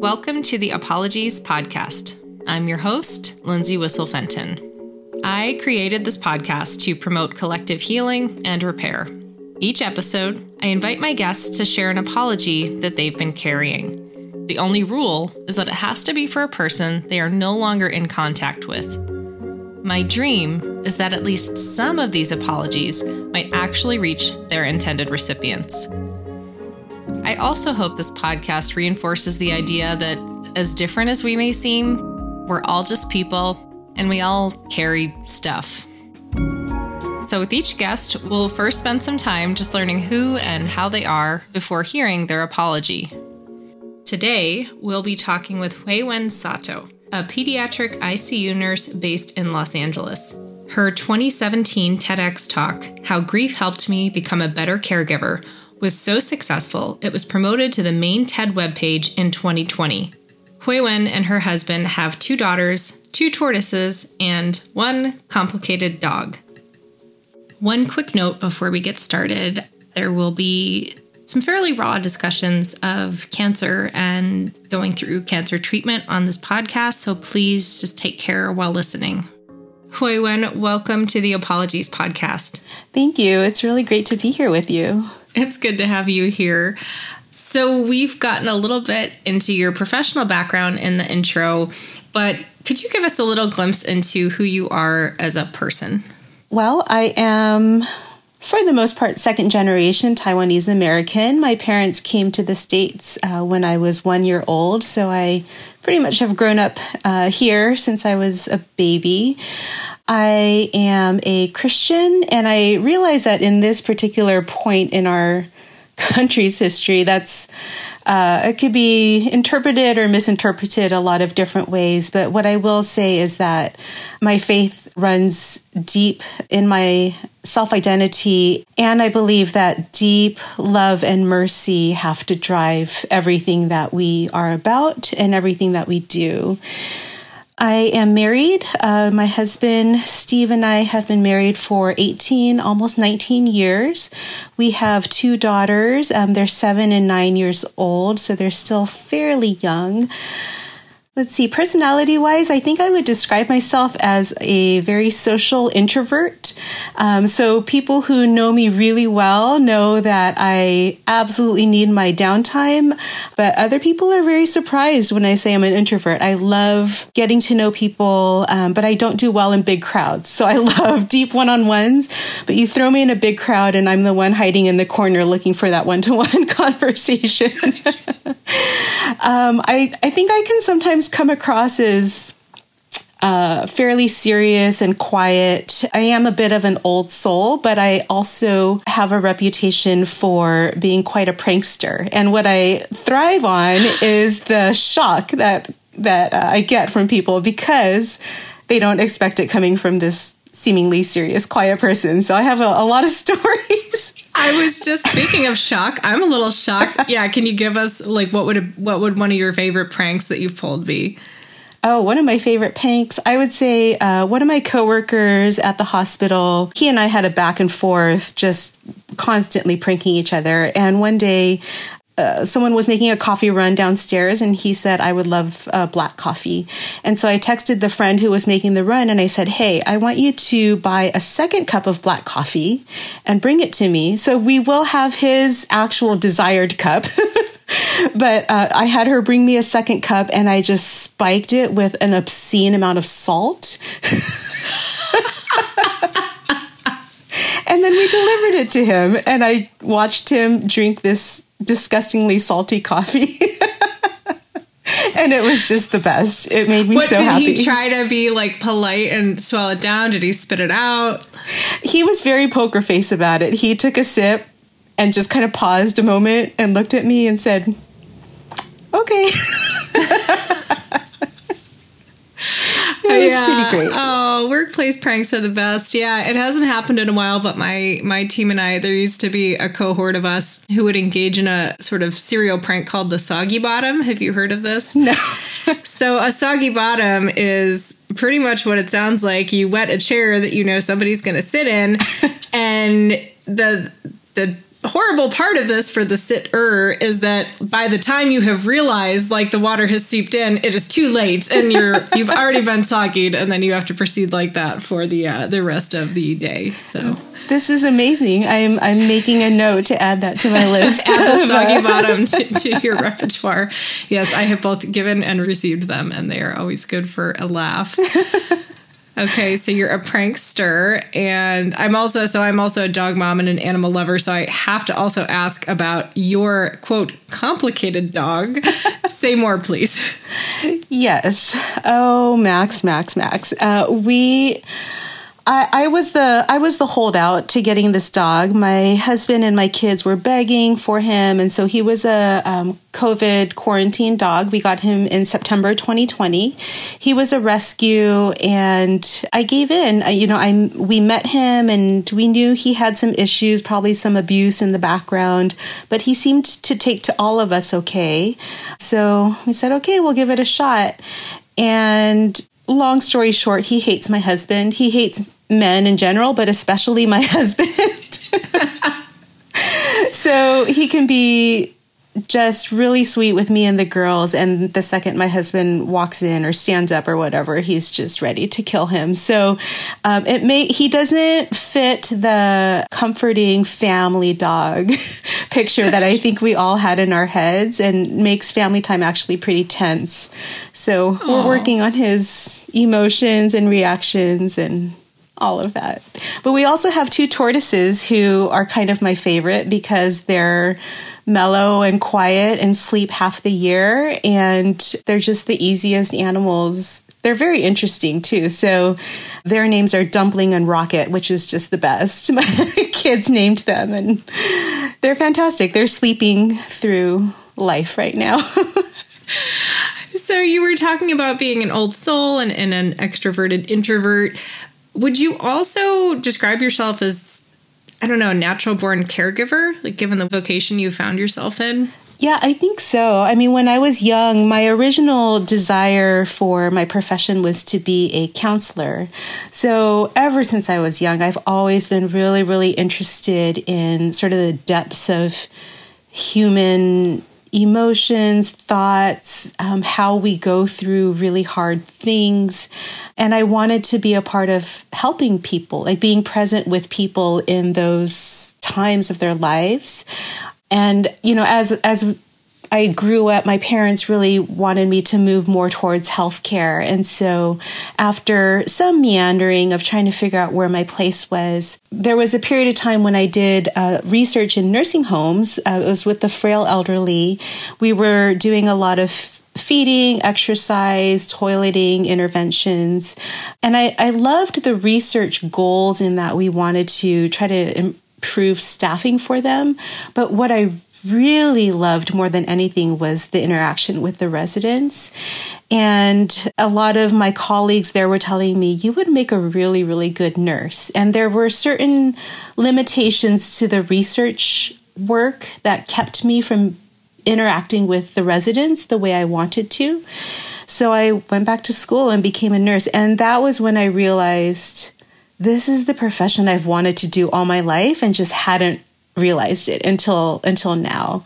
Welcome to the Apologies Podcast. I'm your host, Lindsay Whistle Fenton. I created this podcast to promote collective healing and repair. Each episode, I invite my guests to share an apology that they've been carrying. The only rule is that it has to be for a person they are no longer in contact with. My dream is that at least some of these apologies might actually reach their intended recipients. I also hope this podcast reinforces the idea that, as different as we may seem, we're all just people and we all carry stuff. So, with each guest, we'll first spend some time just learning who and how they are before hearing their apology. Today, we'll be talking with Hui-Wen Sato, a pediatric ICU nurse based in Los Angeles. Her 2017 TEDx talk, How Grief Helped Me Become a Better Caregiver, was so successful it was promoted to the main TED webpage in 2020. Hui-Wen and her husband have two daughters, two tortoises, and one complicated dog. One quick note before we get started there will be some fairly raw discussions of cancer and going through cancer treatment on this podcast, so please just take care while listening. Hui-Wen, welcome to the Apologies podcast. Thank you. It's really great to be here with you. It's good to have you here. So, we've gotten a little bit into your professional background in the intro, but could you give us a little glimpse into who you are as a person? Well, I am, for the most part, second generation Taiwanese American. My parents came to the States uh, when I was one year old, so I pretty much have grown up uh, here since I was a baby. I am a Christian, and I realize that in this particular point in our country's history, that's uh, it could be interpreted or misinterpreted a lot of different ways. But what I will say is that my faith runs deep in my self identity, and I believe that deep love and mercy have to drive everything that we are about and everything that we do. I am married. Uh, my husband, Steve, and I have been married for 18, almost 19 years. We have two daughters. Um, they're seven and nine years old, so they're still fairly young. Let's see, personality wise, I think I would describe myself as a very social introvert. Um, so, people who know me really well know that I absolutely need my downtime, but other people are very surprised when I say I'm an introvert. I love getting to know people, um, but I don't do well in big crowds. So, I love deep one on ones, but you throw me in a big crowd and I'm the one hiding in the corner looking for that one to one conversation. um, I, I think I can sometimes come across as uh, fairly serious and quiet. I am a bit of an old soul, but I also have a reputation for being quite a prankster. And what I thrive on is the shock that that uh, I get from people because they don't expect it coming from this seemingly serious, quiet person. So I have a, a lot of stories. I was just speaking of shock. I'm a little shocked. Yeah, can you give us like what would a, what would one of your favorite pranks that you've pulled be? Oh, one of my favorite pranks. I would say uh, one of my coworkers at the hospital. He and I had a back and forth, just constantly pranking each other. And one day, uh, someone was making a coffee run downstairs and he said i would love uh, black coffee. And so i texted the friend who was making the run and i said hey i want you to buy a second cup of black coffee and bring it to me. So we will have his actual desired cup but uh, i had her bring me a second cup and i just spiked it with an obscene amount of salt. And then we delivered it to him and i watched him drink this disgustingly salty coffee. and it was just the best. It made me what, so did happy. Did he try to be like polite and swallow it down? Did he spit it out? He was very poker face about it. He took a sip and just kind of paused a moment and looked at me and said, "Okay." it was pretty great. Oh, workplace pranks are the best. Yeah, it hasn't happened in a while, but my my team and I, there used to be a cohort of us who would engage in a sort of serial prank called the soggy bottom. Have you heard of this? No. so a soggy bottom is pretty much what it sounds like. You wet a chair that you know somebody's going to sit in, and the the horrible part of this for the sitter is that by the time you have realized like the water has seeped in, it is too late and you're you've already been soggied and then you have to proceed like that for the uh, the rest of the day. So this is amazing. I'm I'm making a note to add that to my list. add the soggy bottom to, to your repertoire. Yes, I have both given and received them, and they are always good for a laugh. Okay, so you're a prankster, and I'm also so I'm also a dog mom and an animal lover. So I have to also ask about your quote complicated dog. Say more, please. Yes. Oh, Max, Max, Max. Uh, we I, I, was the I was the holdout to getting this dog. My husband and my kids were begging for him, and so he was a um, COVID quarantine dog. We got him in September 2020. He was a rescue, and I gave in. You know, I we met him, and we knew he had some issues, probably some abuse in the background, but he seemed to take to all of us okay. So we said, okay, we'll give it a shot. And long story short, he hates my husband. He hates men in general, but especially my husband. so he can be just really sweet with me and the girls. And the second my husband walks in or stands up or whatever, he's just ready to kill him. So um, it may he doesn't fit the comforting family dog picture that I think we all had in our heads, and makes family time actually pretty tense. So Aww. we're working on his emotions and reactions and all of that. But we also have two tortoises who are kind of my favorite because they're mellow and quiet and sleep half the year. And they're just the easiest animals. They're very interesting too. So their names are Dumpling and Rocket, which is just the best. My kids named them and they're fantastic. They're sleeping through life right now. so you were talking about being an old soul and, and an extroverted introvert. Would you also describe yourself as, I don't know, a natural born caregiver, like given the vocation you found yourself in? Yeah, I think so. I mean, when I was young, my original desire for my profession was to be a counselor. So, ever since I was young, I've always been really, really interested in sort of the depths of human emotions, thoughts, um, how we go through really hard things. And I wanted to be a part of helping people, like being present with people in those times of their lives. And, you know, as, as I grew up, my parents really wanted me to move more towards healthcare. And so, after some meandering of trying to figure out where my place was, there was a period of time when I did uh, research in nursing homes. Uh, it was with the frail elderly. We were doing a lot of feeding, exercise, toileting interventions. And I, I loved the research goals in that we wanted to try to improve staffing for them. But what I really loved more than anything was the interaction with the residents. And a lot of my colleagues there were telling me, you would make a really, really good nurse. And there were certain limitations to the research work that kept me from interacting with the residents the way I wanted to. So I went back to school and became a nurse. And that was when I realized this is the profession I've wanted to do all my life and just hadn't realized it until until now.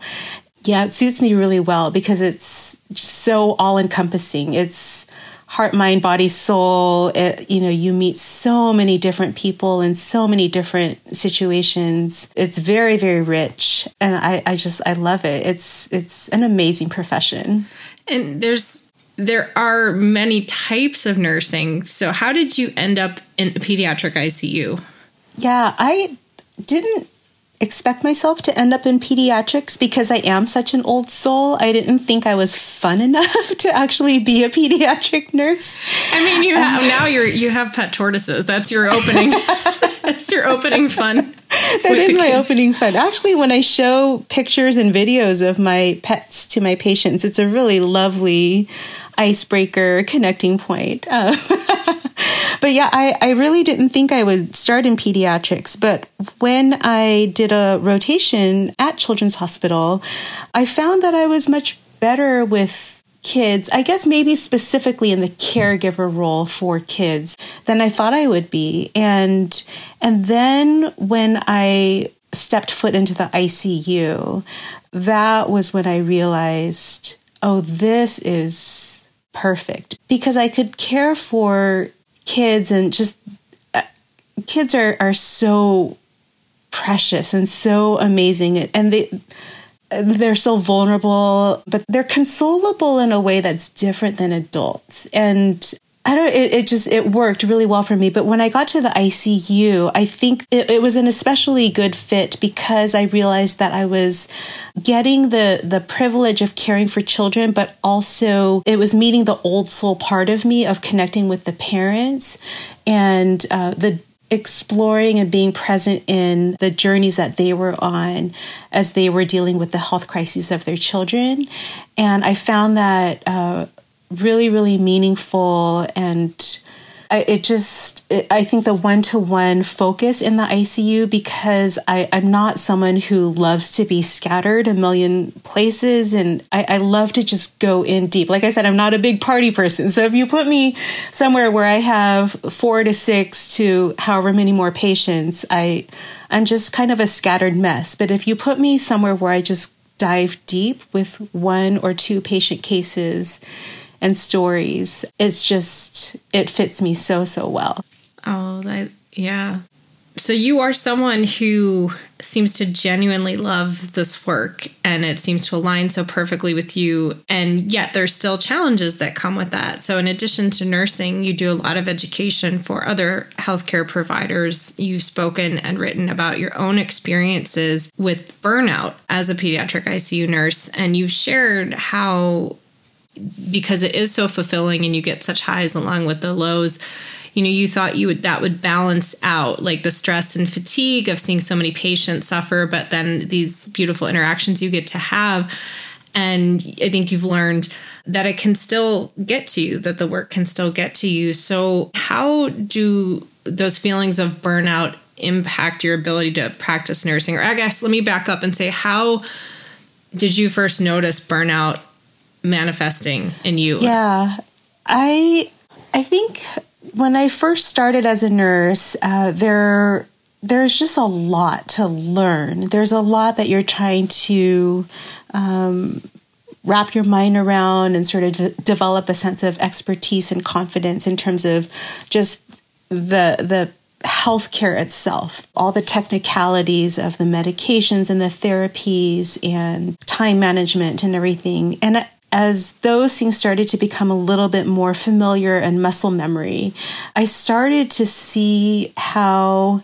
Yeah, it suits me really well because it's so all encompassing. It's heart, mind, body, soul. It, you know, you meet so many different people in so many different situations. It's very, very rich, and I, I just I love it. It's it's an amazing profession. And there's there are many types of nursing. So how did you end up in a pediatric ICU? Yeah, I didn't expect myself to end up in pediatrics because I am such an old soul. I didn't think I was fun enough to actually be a pediatric nurse. I mean, you have um, now you're you have pet tortoises. That's your opening. that's your opening fun. That is my opening fun. Actually, when I show pictures and videos of my pets to my patients, it's a really lovely icebreaker connecting point. Uh, but yeah, I, I really didn't think I would start in pediatrics. But when I did a rotation at Children's Hospital, I found that I was much better with kids, I guess maybe specifically in the caregiver role for kids than I thought I would be. And and then when I stepped foot into the ICU, that was when I realized, oh, this is perfect because I could care for kids and just uh, kids are, are so precious and so amazing. And they they're so vulnerable but they're consolable in a way that's different than adults. And I don't, it, it, just, it worked really well for me. But when I got to the ICU, I think it, it, was an especially good fit because I realized that I was getting the, the privilege of caring for children, but also it was meeting the old soul part of me of connecting with the parents and uh, the exploring and being present in the journeys that they were on as they were dealing with the health crises of their children. And I found that uh, really, really meaningful and it just i think the one-to-one focus in the icu because I, am not someone who loves to be scattered a million places and I, I, love to just go in deep. Like i said i'm not a big party person. So if you put me somewhere where i have four to six to however many more patients i i'm just kind of a scattered mess. But if you put me somewhere where i just dive deep with one or two patient cases and stories. It's just, it fits me so, so well. Oh, that, yeah. So you are someone who seems to genuinely love this work and it seems to align so perfectly with you. And yet there's still challenges that come with that. So, in addition to nursing, you do a lot of education for other healthcare providers. You've spoken and written about your own experiences with burnout as a pediatric ICU nurse. And you've shared how because it is so fulfilling and you get such highs along with the lows you know you thought you would that would balance out like the stress and fatigue of seeing so many patients suffer but then these beautiful interactions you get to have. And i think you've learned that it can still get to you that the work can still get to you. So how do those feelings of burnout impact your ability to practice nursing? Or i guess let me back up and say how did you first notice burnout manifesting in you? Yeah, I I think when I first started as a nurse, uh, there there's just a lot to learn. There's a lot that you're trying to um, wrap your mind around and sort of de- develop a sense of expertise and confidence in terms of just the the healthcare itself, all the technicalities of the medications and the therapies and time management and everything. And as those things started to become a little bit more familiar and muscle memory, I started to see how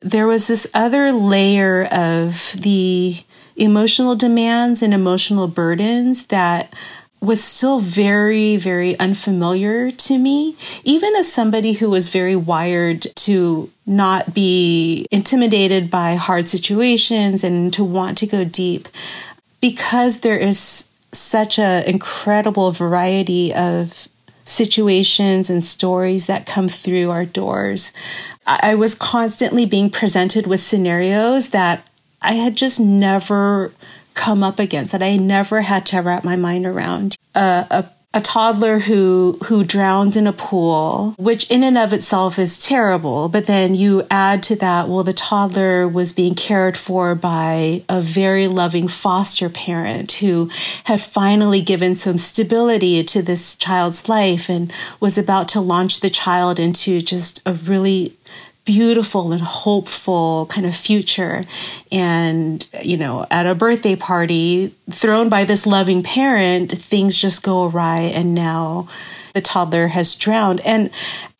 there was this other layer of the emotional demands and emotional burdens that was still very, very unfamiliar to me, even as somebody who was very wired to not be intimidated by hard situations and to want to go deep. Because there is such an incredible variety of situations and stories that come through our doors. I was constantly being presented with scenarios that I had just never come up against, that I never had to wrap my mind around. Uh, a a toddler who who drowns in a pool, which in and of itself is terrible, but then you add to that, well, the toddler was being cared for by a very loving foster parent who had finally given some stability to this child's life and was about to launch the child into just a really beautiful and hopeful kind of future. And, you know, at a birthday party thrown by this loving parent, things just go awry. And now the toddler has drowned. And,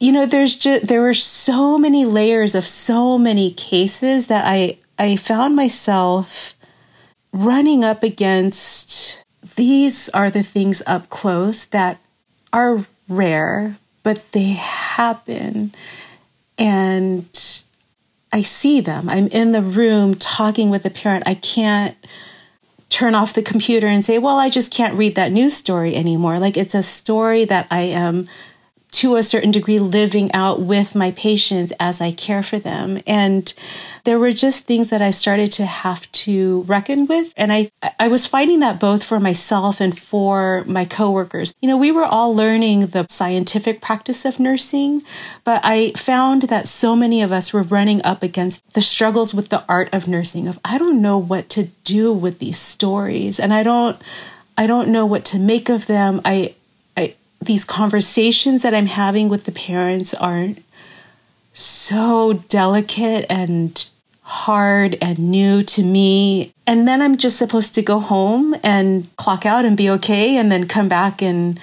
you know, there's just, there were so many layers of so many cases that I, I found myself running up against these are the things up close that are rare, but they happen and I see them. I'm in the room talking with the parent. I can't turn off the computer and say, well, I just can't read that news story anymore. Like it's a story that I am to a certain degree living out with my patients as I care for them. And there were just things that I started to have to reckon with. And I, I was fighting that both for myself and for my coworkers. You know, we were all learning the scientific practice of nursing, but I found that so many of us were running up against the struggles with the art of nursing of I don't know what to do with these stories and I don't I don't know what to make of them. I these conversations that I'm having with the parents are so delicate and hard and new to me. And then I'm just supposed to go home and clock out and be okay and then come back and,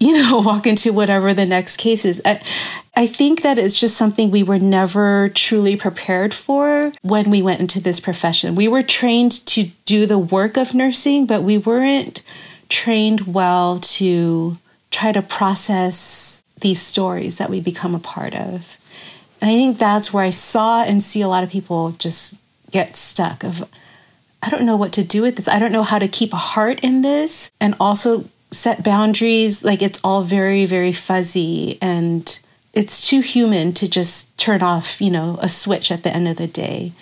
you know, walk into whatever the next case is. I, I think that it's just something we were never truly prepared for when we went into this profession. We were trained to do the work of nursing, but we weren't trained well to try to process these stories that we become a part of. And I think that's where I saw and see a lot of people just get stuck of I don't know what to do with this. I don't know how to keep a heart in this and also set boundaries. Like it's all very, very fuzzy and it's too human to just turn off, you know, a switch at the end of the day.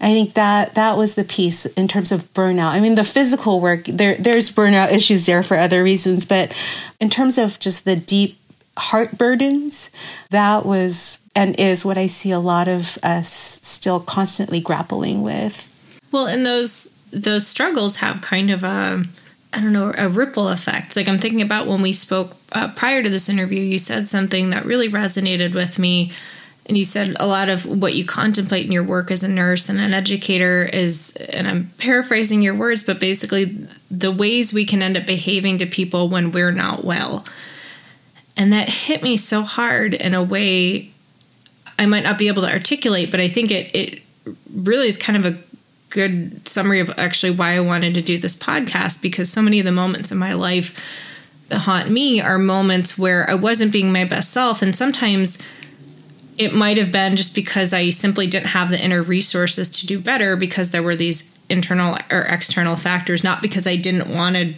I think that that was the piece in terms of burnout. I mean, the physical work there there's burnout issues there for other reasons, but in terms of just the deep heart burdens, that was and is what I see a lot of us still constantly grappling with. Well, and those those struggles have kind of a I don't know a ripple effect. Like I'm thinking about when we spoke uh, prior to this interview, you said something that really resonated with me. And you said a lot of what you contemplate in your work as a nurse and an educator is, and I'm paraphrasing your words, but basically the ways we can end up behaving to people when we're not well. And that hit me so hard in a way I might not be able to articulate, but I think it it really is kind of a good summary of actually why I wanted to do this podcast because so many of the moments in my life that haunt me are moments where I wasn't being my best self and sometimes it might have been just because I simply didn't have the inner resources to do better because there were these internal or external factors not because I didn't want to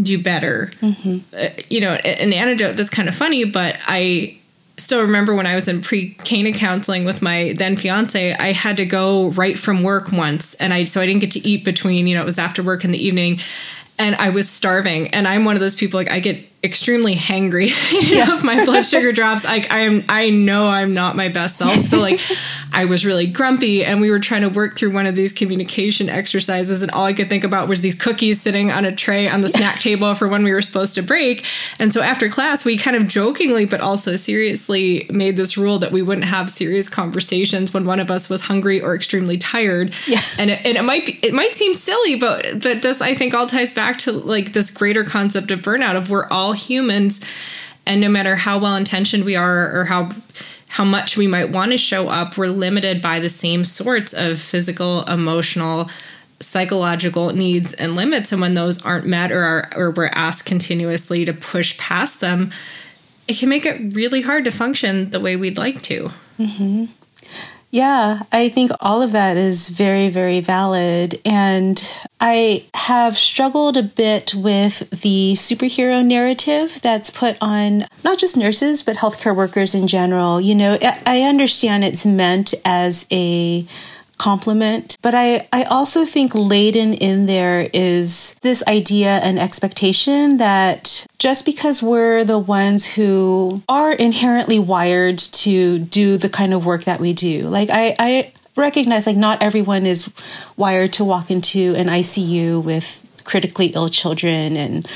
do better. Mm-hmm. Uh, you know, an anecdote that's kind of funny, but I still remember when I was in pre Cana counseling with my then fiance, I had to go right from work once. And I, so I didn't get to eat between, you know, it was after work in the evening and I was starving. And I'm one of those people like I get extremely hangry. you know, if my blood sugar drops, I, I am I know I'm not my best self. So like I was really grumpy and we were trying to work through one of these communication exercises and all I could think about was these cookies sitting on a tray on the snack table for when we were supposed to break. And so after class we kind of jokingly but also seriously made this rule that we wouldn't have serious conversations when one of us was hungry or extremely tired. Yeah. And it, and it might be, it might seem silly but but this I think all ties back to like this greater concept of burnout of we're all humans and no matter how well intentioned we are or how how much we might want to show up we're limited by the same sorts of physical emotional psychological needs and limits and when those aren't met or are, or we're asked continuously to push past them it can make it really hard to function the way we'd like to mm-hmm. Yeah, I think all of that is very, very valid. And I have struggled a bit with the superhero narrative that's put on not just nurses, but healthcare workers in general. You know, I understand it's meant as a compliment. But I, I also think laden in there is this idea and expectation that just because we're the ones who are inherently wired to do the kind of work that we do, like I, I recognize like not everyone is wired to walk into an ICU with critically ill children and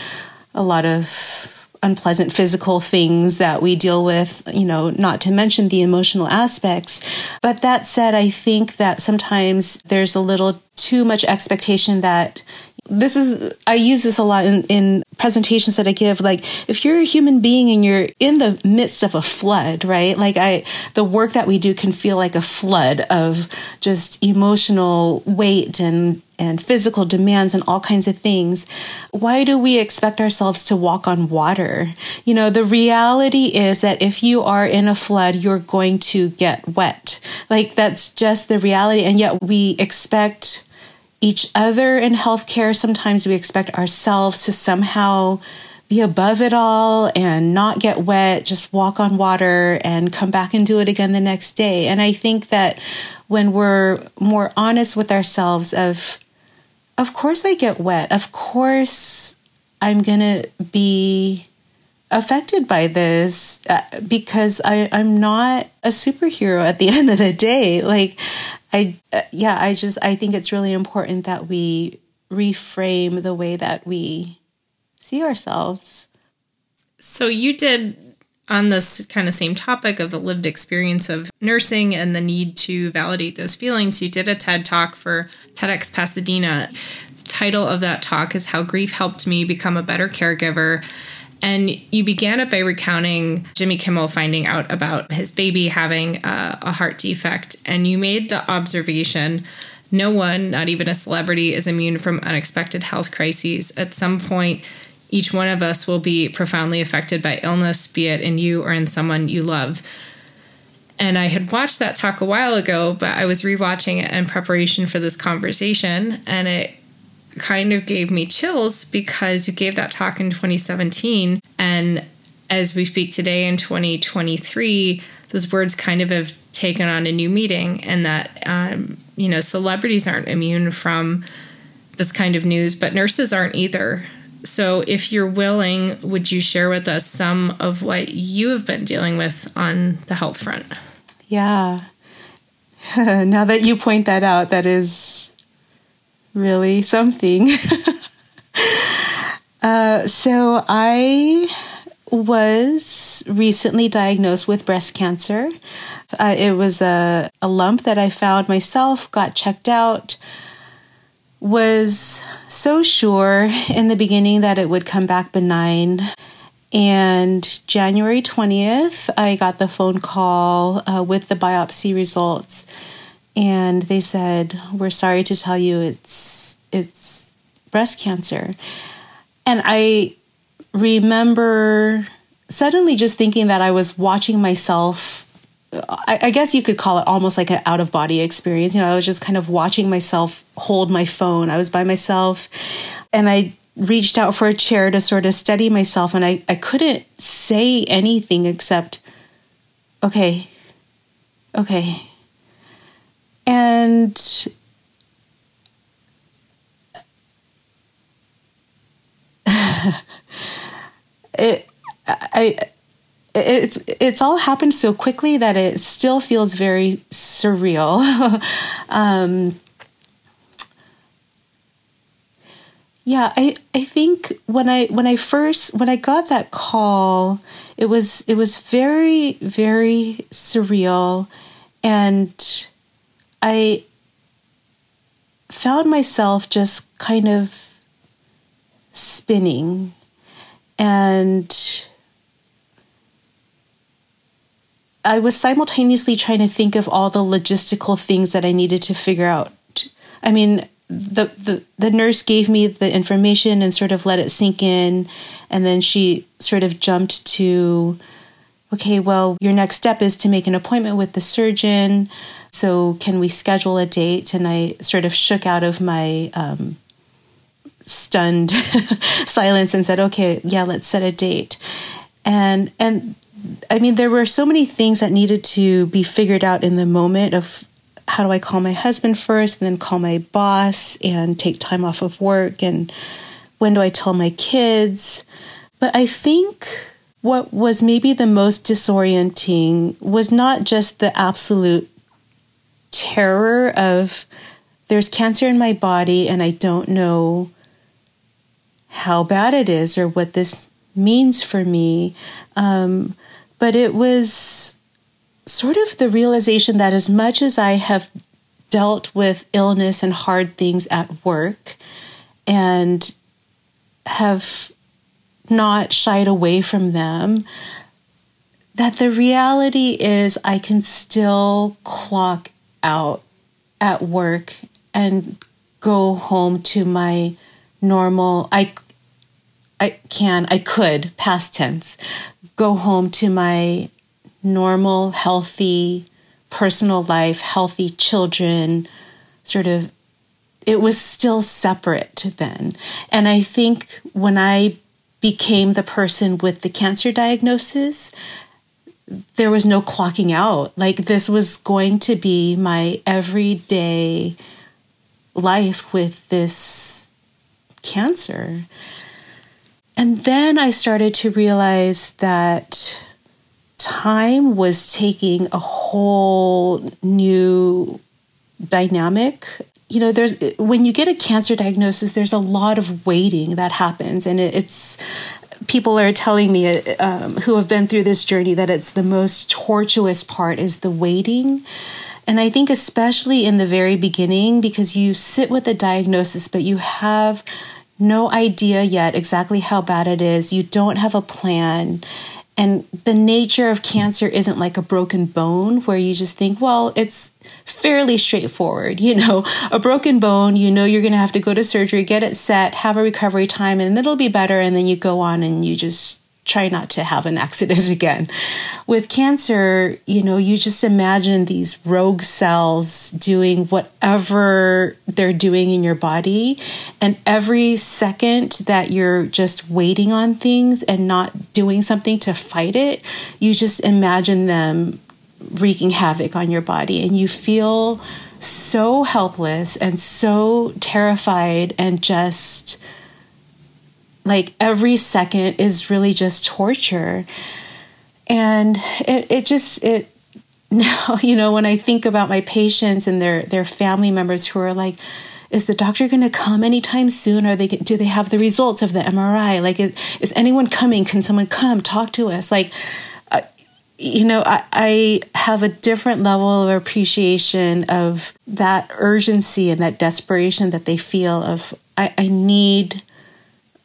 a lot of unpleasant physical things that we deal with, you know, not to mention the emotional aspects. But that said, I think that sometimes there's a little too much expectation that this is i use this a lot in, in presentations that i give like if you're a human being and you're in the midst of a flood right? Like i the work that we do can feel like a flood of just emotional weight and and physical demands and all kinds of things. Why do we expect ourselves to walk on water? You know the reality is that if you are in a flood you're going to get wet. Like that's just the reality. And yet we expect each other in healthcare. Sometimes we expect ourselves to somehow be above it all and not get wet, just walk on water and come back and do it again the next day. And I think that when we're more honest with ourselves of of course I get wet. Of course I'm going to be affected by this uh, because I, I'm not a superhero at the end of the day. Like, I, uh, yeah, I just, I think it's really important that we reframe the way that we see ourselves. So you did on this kind of same topic of the lived experience of nursing and the need to validate those feelings, you did a TED talk for TEDx Pasadena. The title of that talk is How Grief Helped Me Become a Better Caregiver. And you began it by recounting Jimmy Kimmel finding out about his baby having a, a heart defect. And you made the observation no one, not even a celebrity, is immune from unexpected health crises. At some point, each one of us will be profoundly affected by illness, be it in you or in someone you love. And I had watched that talk a while ago, but I was rewatching it in preparation for this conversation, and it kind of gave me chills because you gave that talk in 2017. And as we speak today in 2023, those words kind of have taken on a new meaning, and that um, you know, celebrities aren't immune from this kind of news, but nurses aren't either. So, if you're willing, would you share with us some of what you have been dealing with on the health front? Yeah. now that you point that out, that is really something. uh, so, I was recently diagnosed with breast cancer. Uh, it was a, a lump that I found myself, got checked out, was so sure in the beginning that it would come back benign. And January 20th, I got the phone call uh, with the biopsy results. And they said, We're sorry to tell you it's, it's breast cancer. And I remember suddenly just thinking that I was watching myself I, I, guess you could call it almost like an out of body experience. You know, I was just kind of watching myself hold my phone. I was by myself and I reached out for a chair to sort of steady myself and I, I couldn't say anything except, okay, okay. And it, I, it's it's all happened so quickly that it still feels very surreal. um, yeah, I I think when I when I first when I got that call, it was it was very very surreal, and I found myself just kind of spinning and I was simultaneously trying to think of all the logistical things that I needed to figure out. I mean, the, the the nurse gave me the information and sort of let it sink in and then she sort of jumped to okay well your next step is to make an appointment with the surgeon so can we schedule a date and i sort of shook out of my um, stunned silence and said okay yeah let's set a date and and I mean, there were so many things that needed to be figured out in the moment of how do I call my husband first and then call my boss and take time off of work and when do I tell my kids. But I think what was maybe the most disorienting was not just the absolute terror of there's cancer in my body and I don't know how bad it is or what this means for me. Um, but it was sort of the realization that as much as I have dealt with illness and hard things at work and have not shied away from them, that the reality is I can still clock out at work and go home to my normal I I can I could past tense go home to my normal, healthy personal life, healthy children, sort of, it was still separate then. And I think when I became the person with the cancer diagnosis, there was no clocking out. Like this was going to be my everyday life with this cancer. And then I started to realize that time was taking a whole new dynamic. You know, there's when you get a cancer diagnosis, there's a lot of waiting that happens, and it's people are telling me um, who have been through this journey that it's the most tortuous part is the waiting. And I think, especially in the very beginning, because you sit with a diagnosis, but you have no idea yet exactly how bad it is, you don't have a plan. And the nature of cancer isn't like a broken bone where you just think, well, it's fairly straightforward. You know, a broken bone, you know, you're going to have to go to surgery, get it set, have a recovery time, and it'll be better. And then you go on and you just try not to have an accident again. With cancer, you know, you just imagine these rogue cells doing whatever they're doing in your body. And every second that you're just waiting on things and not doing something to fight it, you just imagine them wreaking havoc on your body. And you feel so helpless and so terrified and just like every second is really just torture. And it, it just, it, now, you know, when I think about my patients and their, their family members who are like, is the doctor going to come anytime soon? Are they do they have the results of the MRI? Like, is, is anyone coming? Can someone come talk to us? Like, you know, I, I have a different level of appreciation of that urgency and that desperation that they feel of I, I need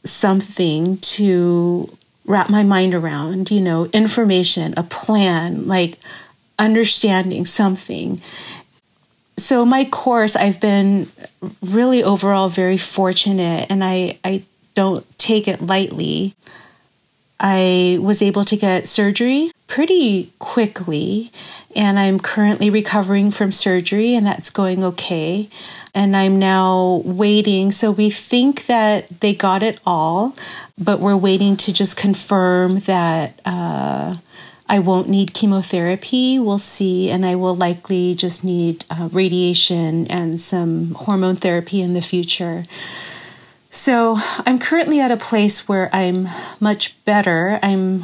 something to wrap my mind around, you know, information, a plan, like understanding something. So my course, I've been really overall very fortunate and I, I don't take it lightly. I was able to get surgery pretty quickly, and I'm currently recovering from surgery, and that's going okay and I'm now waiting. So we think that they got it all, but we're waiting to just confirm that uh, I won't need chemotherapy. We'll see. And I will likely just need uh, radiation and some hormone therapy in the future. So I'm currently at a place where I'm much better. I'm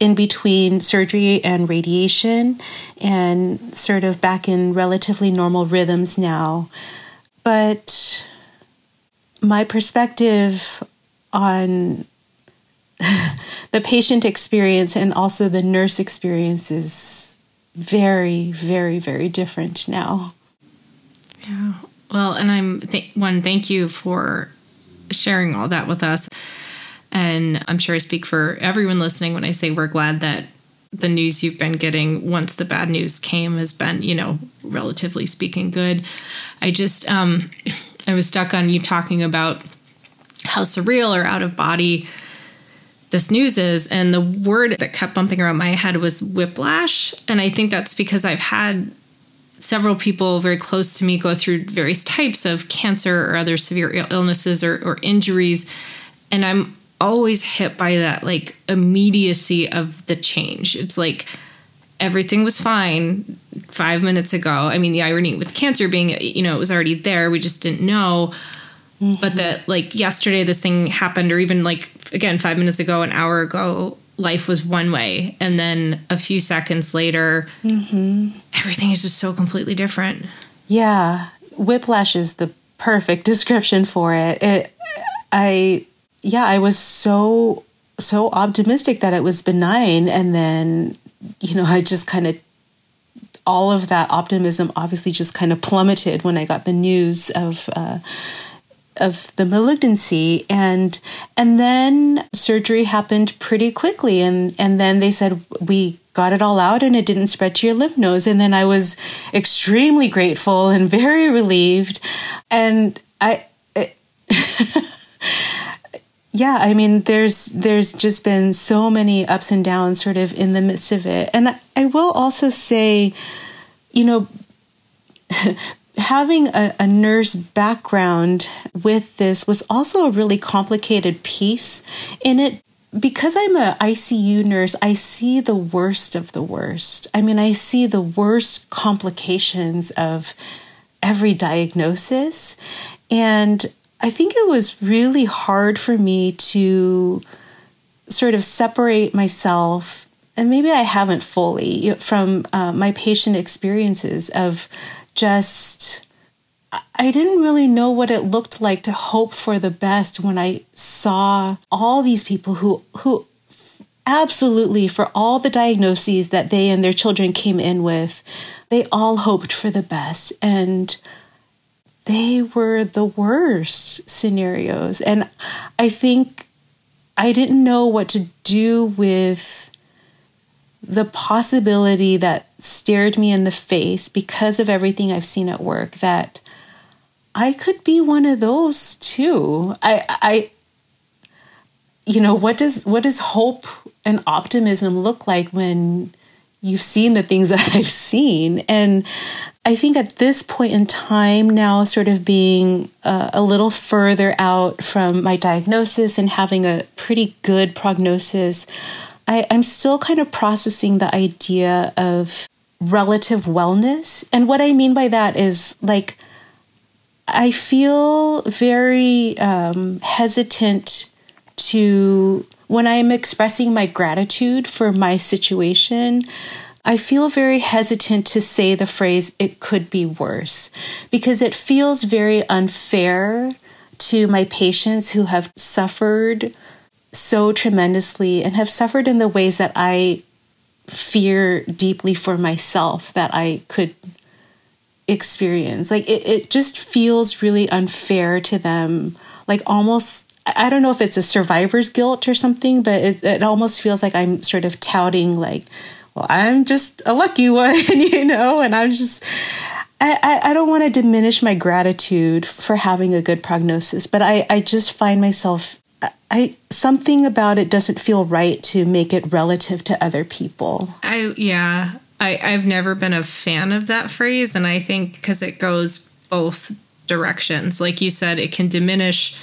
in between surgery and radiation and sort of back in relatively normal rhythms now. But my perspective on the patient experience and also the nurse experience is very, very, very different now. Yeah. Well, and I'm th- one, thank you for sharing all that with us. And I'm sure I speak for everyone listening when I say we're glad that the news you've been getting once the bad news came has been, you know, relatively speaking, good. I just, um, I was stuck on you talking about how surreal or out of body this news is. And the word that kept bumping around my head was whiplash. And I think that's because I've had several people very close to me go through various types of cancer or other severe illnesses or, or injuries. And I'm always hit by that like immediacy of the change. It's like everything was fine five minutes ago. I mean, the irony with cancer being, you know, it was already there. We just didn't know. Mm-hmm. But that like yesterday this thing happened, or even like again, five minutes ago, an hour ago, life was one way. And then a few seconds later, mm-hmm. everything is just so completely different. Yeah. Whiplash is the perfect description for it. It, I, yeah, I was so so optimistic that it was benign. And then you know, I just kind of all of that optimism obviously just kind of plummeted when I got the news of uh, of the malignancy. And and then surgery happened pretty quickly. And and then they said we got it all out and it didn't spread to your lymph nodes. And then I was extremely grateful and very relieved. And I it, yeah, I mean, there's there's just been so many ups and downs, sort of in the midst of it. And I will also say, you know, having a, a, nurse background with this was also a really complicated piece in it because I'm a ICU nurse, I see the worst of the worst. I mean, I see the worst complications of every diagnosis. And I think it was really hard for me to sort of separate myself, and maybe I haven't fully, from uh, my patient experiences of just. I didn't really know what it looked like to hope for the best when I saw all these people who who absolutely for all the diagnoses that they and their children came in with, they all hoped for the best and they were the worst scenarios. And I think I didn't know what to do with the possibility that stared me in the face because of everything I've seen at work that I could be one of those too. I, I, you know, what does what does hope and optimism look like when you've seen the things that I've seen? And I think at this point in time now, sort of being uh, a little further out from my diagnosis and having a pretty good prognosis, I, I'm still kind of processing the idea of relative wellness. And what I mean by that is like, I feel very um, hesitant to, when I'm expressing my gratitude for my situation, I feel very hesitant to say the phrase, it could be worse, because it feels very unfair to my patients who have suffered so tremendously and have suffered in the ways that I fear deeply for myself that I could experience. Like it, it just feels really unfair to them. Like almost, I don't know if it's a survivor's guilt or something, but it, it almost feels like I'm sort of touting, like, well, I'm just a lucky one, you know, and I'm just. I, I don't want to diminish my gratitude for having a good prognosis, but I, I just find myself I something about it doesn't feel right to make it relative to other people. I yeah, I I've never been a fan of that phrase and I think cuz it goes both directions. Like you said, it can diminish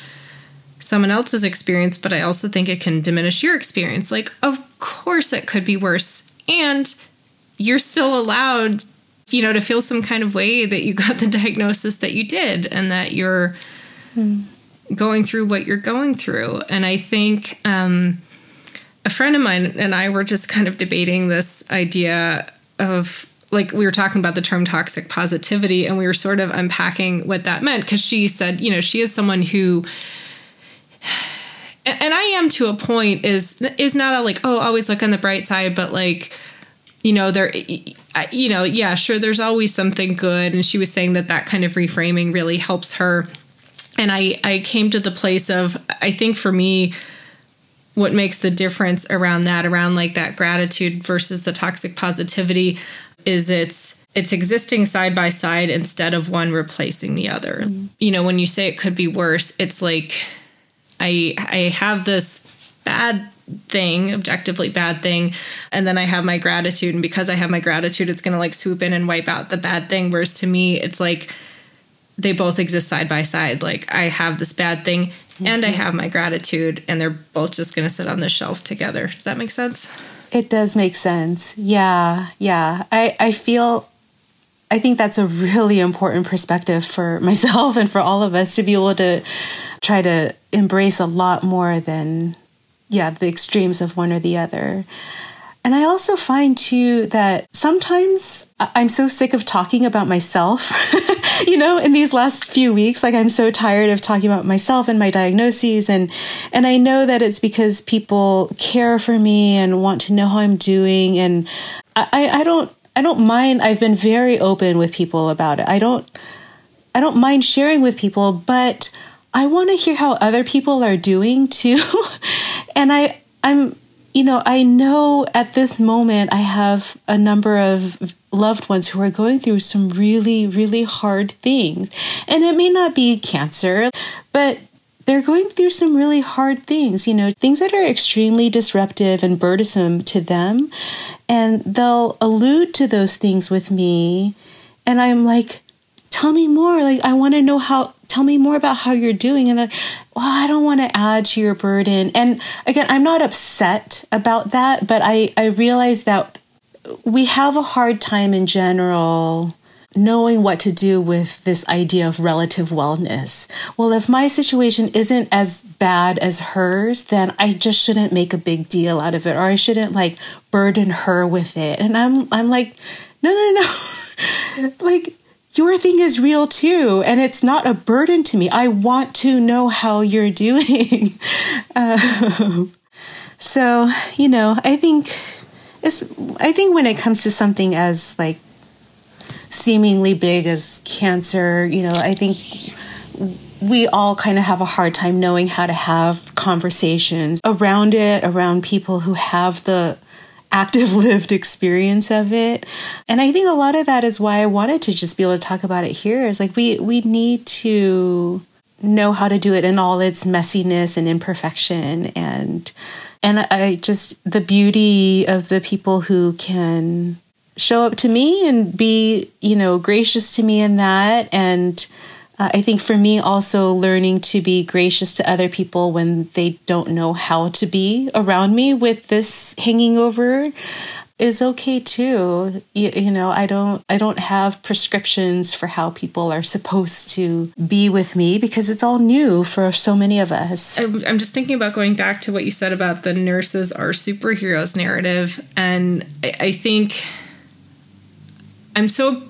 someone else's experience, but I also think it can diminish your experience. Like of course it could be worse and you're still allowed you know to feel some kind of way that you got the diagnosis that you did and that you're mm. going through what you're going through and i think um, a friend of mine and i were just kind of debating this idea of like we were talking about the term toxic positivity and we were sort of unpacking what that meant because she said you know she is someone who and I am to a point is is not a like oh always look on the bright side, but like you know there you know yeah sure there's always something good and she was saying that that kind of reframing really helps her and i i came to the place of i think for me what makes the difference around that around like that gratitude versus the toxic positivity is it's it's existing side by side instead of one replacing the other mm-hmm. you know when you say it could be worse it's like I I have this bad thing, objectively bad thing, and then I have my gratitude and because I have my gratitude it's going to like swoop in and wipe out the bad thing whereas to me it's like they both exist side by side. Like I have this bad thing mm-hmm. and I have my gratitude and they're both just going to sit on the shelf together. Does that make sense? It does make sense. Yeah. Yeah. I I feel I think that's a really important perspective for myself and for all of us to be able to try to embrace a lot more than, yeah, the extremes of one or the other. And I also find too that sometimes I'm so sick of talking about myself. you know, in these last few weeks, like I'm so tired of talking about myself and my diagnoses and and I know that it's because people care for me and want to know how I'm doing and I, I don't I don't mind I've been very open with people about it. I don't I don't mind sharing with people, but I want to hear how other people are doing too. and I, I'm, you know, I know at this moment I have a number of loved ones who are going through some really, really hard things. And it may not be cancer, but they're going through some really hard things, you know, things that are extremely disruptive and burdensome to them. And they'll allude to those things with me. And I'm like, tell me more. Like, I want to know how tell me more about how you're doing. And then, well, I don't want to add to your burden. And again, I'm not upset about that, but I, I realize that we have a hard time in general knowing what to do with this idea of relative wellness. Well, if my situation isn't as bad as hers, then I just shouldn't make a big deal out of it or I shouldn't like burden her with it. And I'm I'm like, no, no, no. like your thing is real too and it's not a burden to me. I want to know how you're doing. um, so, you know, I think it's I think when it comes to something as like seemingly big as cancer, you know, I think we all kind of have a hard time knowing how to have conversations around it, around people who have the active lived experience of it. And I think a lot of that is why I wanted to just be able to talk about it here. Is like we we need to know how to do it in all its messiness and imperfection and and I just the beauty of the people who can show up to me and be, you know, gracious to me in that. And uh, I think for me, also learning to be gracious to other people when they don't know how to be around me with this hanging over is okay too. You, you, know, I don't I don't have prescriptions for how people are supposed to be with me because it's all new for so many of us. I'm just thinking about going back to what you said about the nurses are superheroes narrative, and I, I think I'm so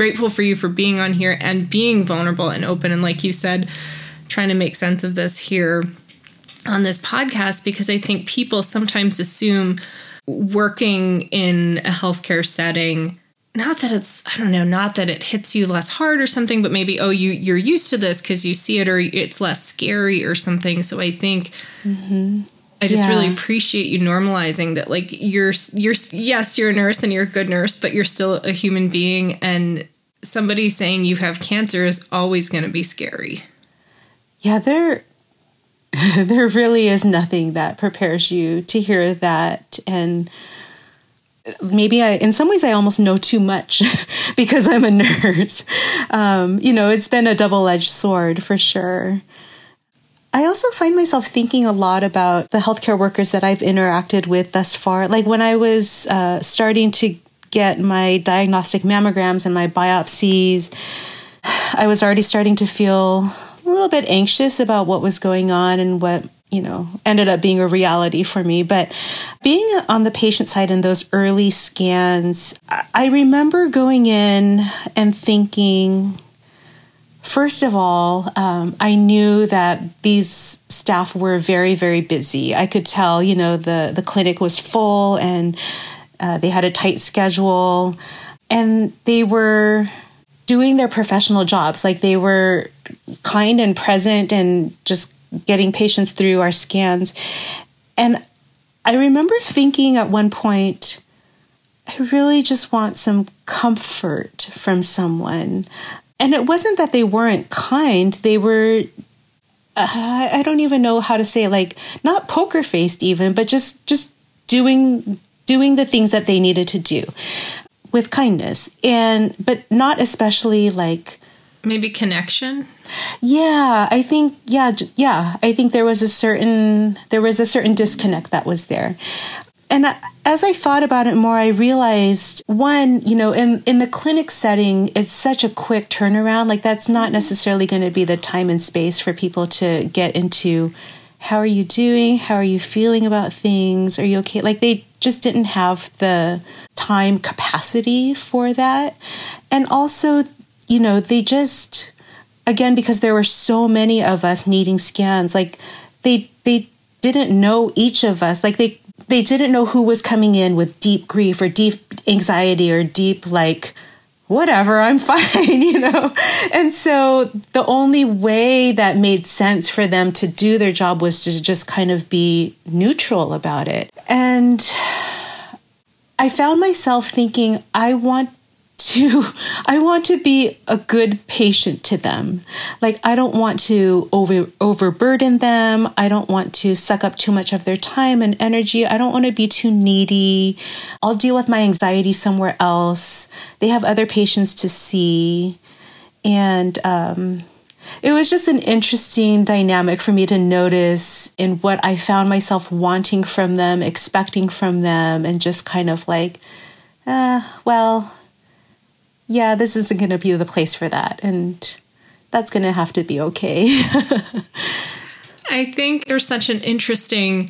grateful for you for being on here and being vulnerable and open. And like you said, trying to make sense of this here on this podcast because I think people sometimes assume working in a healthcare setting not that it's i don't know not that it hits you less hard or something but maybe oh you you're used to this because you see it or it's less scary or something so i think mm-hmm. I just yeah. really appreciate you normalizing that like you're you're yes, you're a nurse and you're a good nurse, but you're still a human being and somebody saying you have cancer is always going to be scary. Yeah, there there really is nothing that prepares you to hear that and maybe I, in some ways, I almost know too much because I'm a nurse. Um, you know, it's been a double edged sword for sure. I also find myself thinking a lot about the healthcare workers that I've interacted with thus far. Like when I was uh, starting to get my diagnostic mammograms and my biopsies, I was already starting to feel a little bit anxious about what was going on and what you know ended up being a reality for me but being on the patient side in those early scans i remember going in and thinking First of all, um, I knew that these staff were very, very busy. I could tell, you know, the, the clinic was full and uh, they had a tight schedule and they were doing their professional jobs. Like they were kind and present and just getting patients through our scans. And I remember thinking at one point, I really just want some comfort from someone and it wasn't that they weren't kind. They were uh, i don't even know how to say it, like not poker faced even but just just doing doing the things that they needed to do with kindness. And but not especially like maybe connection? Yeah i think yeah yeah i think there was a certain there was a certain disconnect that was there and as I thought about it more, I realized one, you know, in, in the clinic setting, it's such a quick turnaround. Like, that's not mm-hmm. necessarily going to be the time and space for people to get into how are you doing? How are you feeling about things? Are you okay? Like, they just didn't have the time capacity for that. And also, you know, they just, again, because there were so many of us needing scans, like, they, they, didn't know each of us like they they didn't know who was coming in with deep grief or deep anxiety or deep like whatever i'm fine you know? And so the only way that made sense for them to do their job was to just kind of be neutral about it. And i found myself thinking i want to I want to be a good patient to them. Like I don't want to over overburden them. I don't want to suck up too much of their time and energy. I don't want to be too needy. I'll deal with my anxiety somewhere else. They have other patients to see. And um it was just an interesting dynamic for me to notice in what I found myself wanting from them, expecting from them, and just kind of like, uh, well, yeah, this isn't going to be the place for that. And that's going to have to be okay. I think there's such an interesting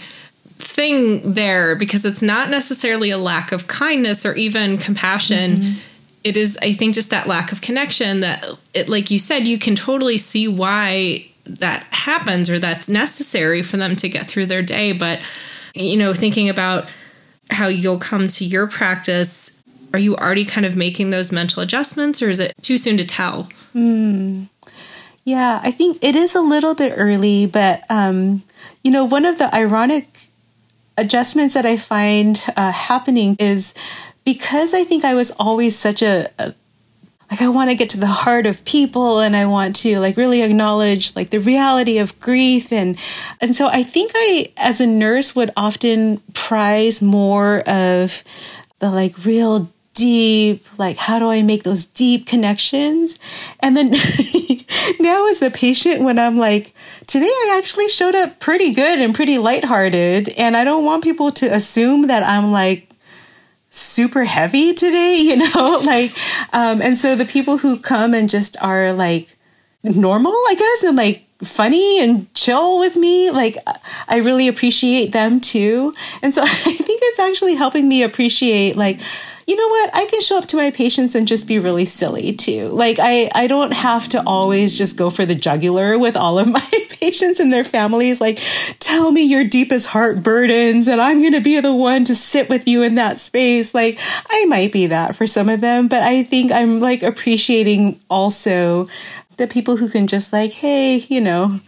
thing there because it's not necessarily a lack of kindness or even compassion. Mm-hmm. It is, I think, just that lack of connection that, it, like you said, you can totally see why that happens or that's necessary for them to get through their day. But, you know, thinking about how you'll come to your practice, are you already kind of making those mental adjustments or is it too soon to tell? Mm. Yeah, I think it is a little bit early, but, um, you know, one of the ironic adjustments that I find uh, happening is because I think I was always such a, a like I want to get to the heart of people and I want to like really acknowledge like the reality of grief and and so I think I as a nurse would often prize more of the like real deep like how do i make those deep connections? And then now as a patient when i'm like today i actually showed up pretty good and pretty lighthearted and i don't want people to assume that i'm like super heavy today you know? Like um and so the people who come and just are like normal i guess and like funny and chill with me like i really appreciate them too and so i think it's actually helping me appreciate like you know what? I can show up to my patients and just be really silly too. Like I, I don't have to always just go for the jugular with all of my patients and their families. Like, tell me your deepest heart burdens and I'm going to be the one to sit with you in that space. Like I might be that for some of them, but I think I'm like appreciating also the people who can just like, hey, you know,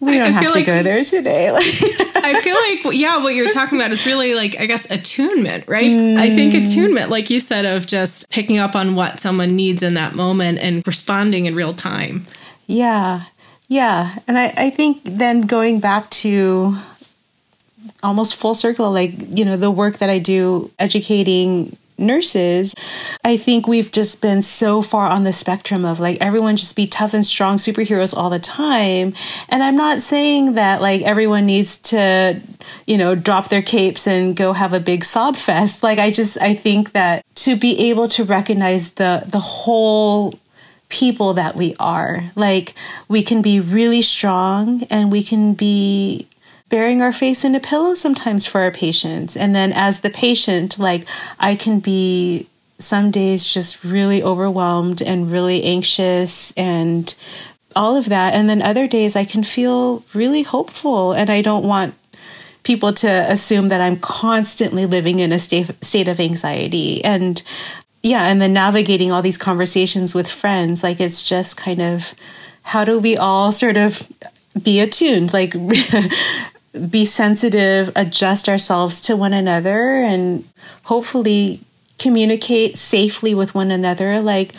we don't I have to like, go there today. I feel like, yeah, what you're talking about is really like, I guess, attunement, right? Mm. I think attunement, like you said, of just picking up on what someone needs in that moment and responding in real time. Yeah. Yeah. And I, I think then going back to almost full circle, like, you know, the work that I do educating nurses, I think we've just been so far on the spectrum of like everyone just be tough and strong superheroes all the time. And I'm not saying that like everyone needs to, you know, drop their capes and go have a big sob fest. Like I just I think that to be able to recognize the the whole people that we are. Like we can be really strong and we can be burying our face in a pillow sometimes for our patients. And then as the patient, like I can be some days just really overwhelmed and really anxious and all of that. And then other days I can feel really hopeful and I don't want people to assume that I'm constantly living in a state, state of anxiety. And yeah, and then navigating all these conversations with friends, like it's just kind of how do we all sort of be attuned, like be sensitive, adjust ourselves to one another, and hopefully communicate safely with one another. Like,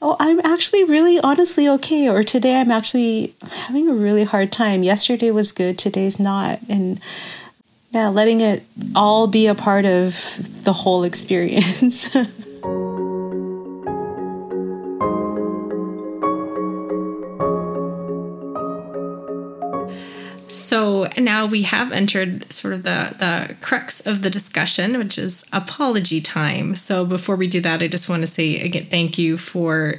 oh, I'm actually really honestly okay, or today I'm actually having a really hard time. Yesterday was good, today's not. And yeah, letting it all be a part of the whole experience. So now we have entered sort of the, the crux of the discussion, which is apology time. So before we do that, I just want to say again, thank you for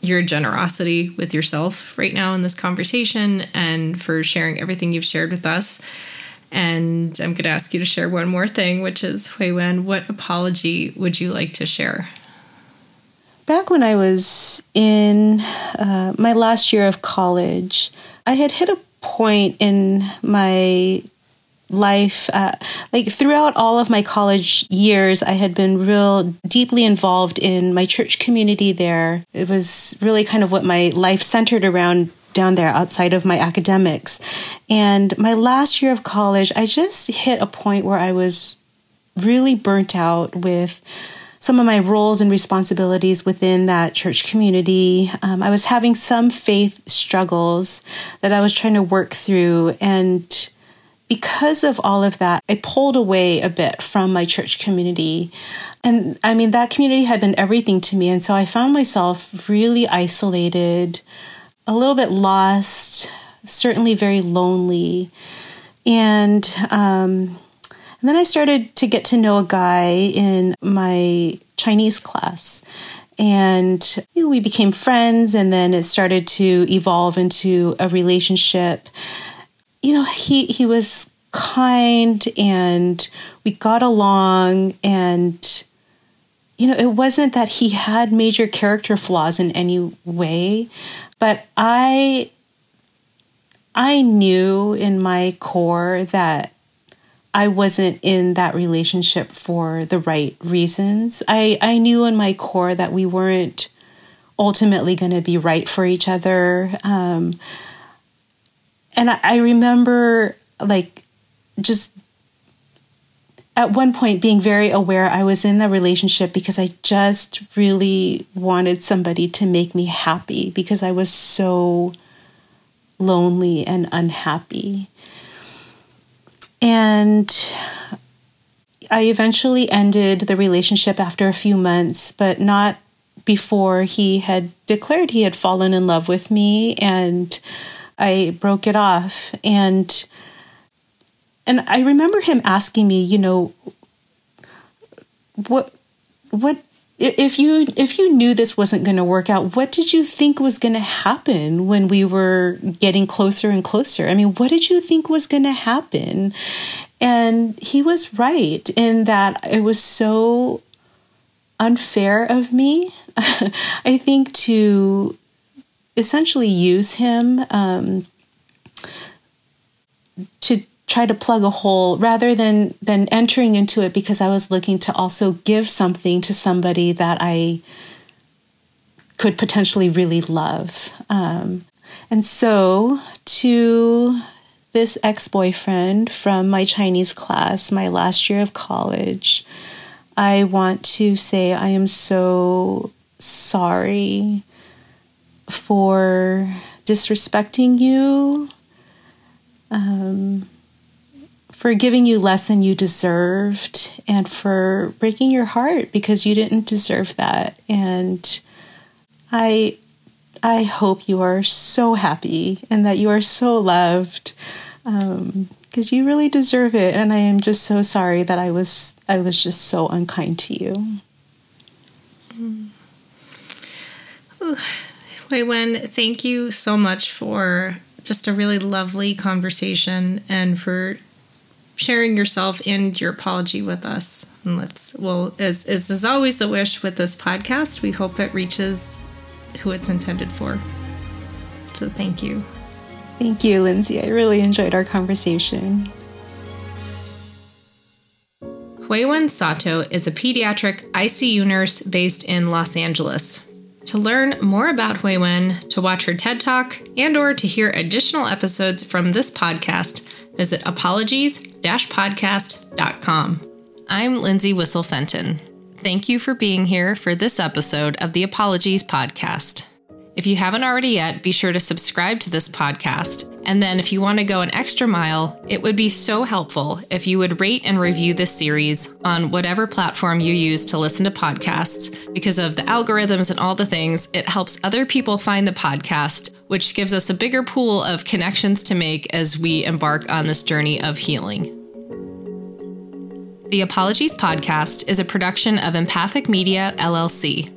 your generosity with yourself right now in this conversation and for sharing everything you've shared with us. And I'm going to ask you to share one more thing, which is Hui-wen, what apology would you like to share? Back when I was in uh, my last year of college, I had hit a point in my life uh, like throughout all of my college years i had been real deeply involved in my church community there. It was really kind of what my life centered around down there outside of my academics. And my last year of college i just hit a point where i was really burnt out with some of my roles and responsibilities within that church community. Um, I was having some faith struggles that I was trying to work through. And because of all of that, I pulled away a bit from my church community. And I mean, that community had been everything to me. And so I found myself really isolated. a little bit lost, certainly very lonely. And, um, and then I started to get to know a guy in my Chinese class. And you know, we became friends, and then it started to evolve into a relationship. You know, he, he was kind and we got along and you know it wasn't that he had major character flaws in any way but i i knew in my core that i wasn't in that relationship for the right reasons i i knew in my core that we weren't ultimately going to be right for each other um, and I, I remember like just at one point being very aware I was in the relationship because I just really wanted somebody to make me happy because I was so lonely and unhappy. And I eventually ended the relationship after a few months, but not before he had declared he had fallen in love with me and I broke it off. And and I remember him asking me, you know, what what if you if you knew this wasn't going to work out what did you think was going to happen when we were getting closer and closer? I mean what did you think was going to happen? And he was right in that it was so unfair of me. I think to essentially use him um, to try to plug a hole rather than than entering into it because I was looking to also give something to somebody that I could potentially really love. Um, and so to this ex-boyfriend from my Chinese class, my last year of college, I want to say I am so sorry for disrespecting you. Um, for giving you less than you deserved and for breaking your heart because you didn't deserve that. And I I hope you are so happy and that you are so loved. Um, because you really deserve it and I am just so sorry that I was I was just so unkind to you. Mm. Wen, thank you so much for just a really lovely conversation and for sharing yourself and your apology with us. And let's, well, as, as is always the wish with this podcast, we hope it reaches who it's intended for. So thank you. Thank you, Lindsey. I really enjoyed our conversation. Wen Sato is a pediatric ICU nurse based in Los Angeles. To learn more about Wen, to watch her TED Talk, and or to hear additional episodes from this podcast, visit apologies-podcast.com. I'm Lindsey Whissel Fenton. Thank you for being here for this episode of the Apologies Podcast. If you haven't already yet, be sure to subscribe to this podcast. And then, if you want to go an extra mile, it would be so helpful if you would rate and review this series on whatever platform you use to listen to podcasts. Because of the algorithms and all the things, it helps other people find the podcast, which gives us a bigger pool of connections to make as we embark on this journey of healing. The Apologies Podcast is a production of Empathic Media, LLC.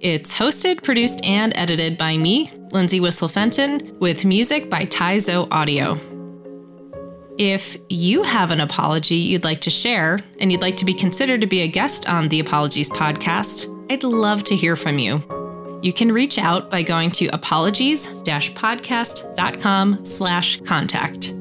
It's hosted, produced, and edited by me, Lindsey Whissel Fenton, with music by Taizo Audio. If you have an apology you'd like to share and you'd like to be considered to be a guest on the Apologies podcast, I'd love to hear from you. You can reach out by going to apologies-podcast.com slash contact.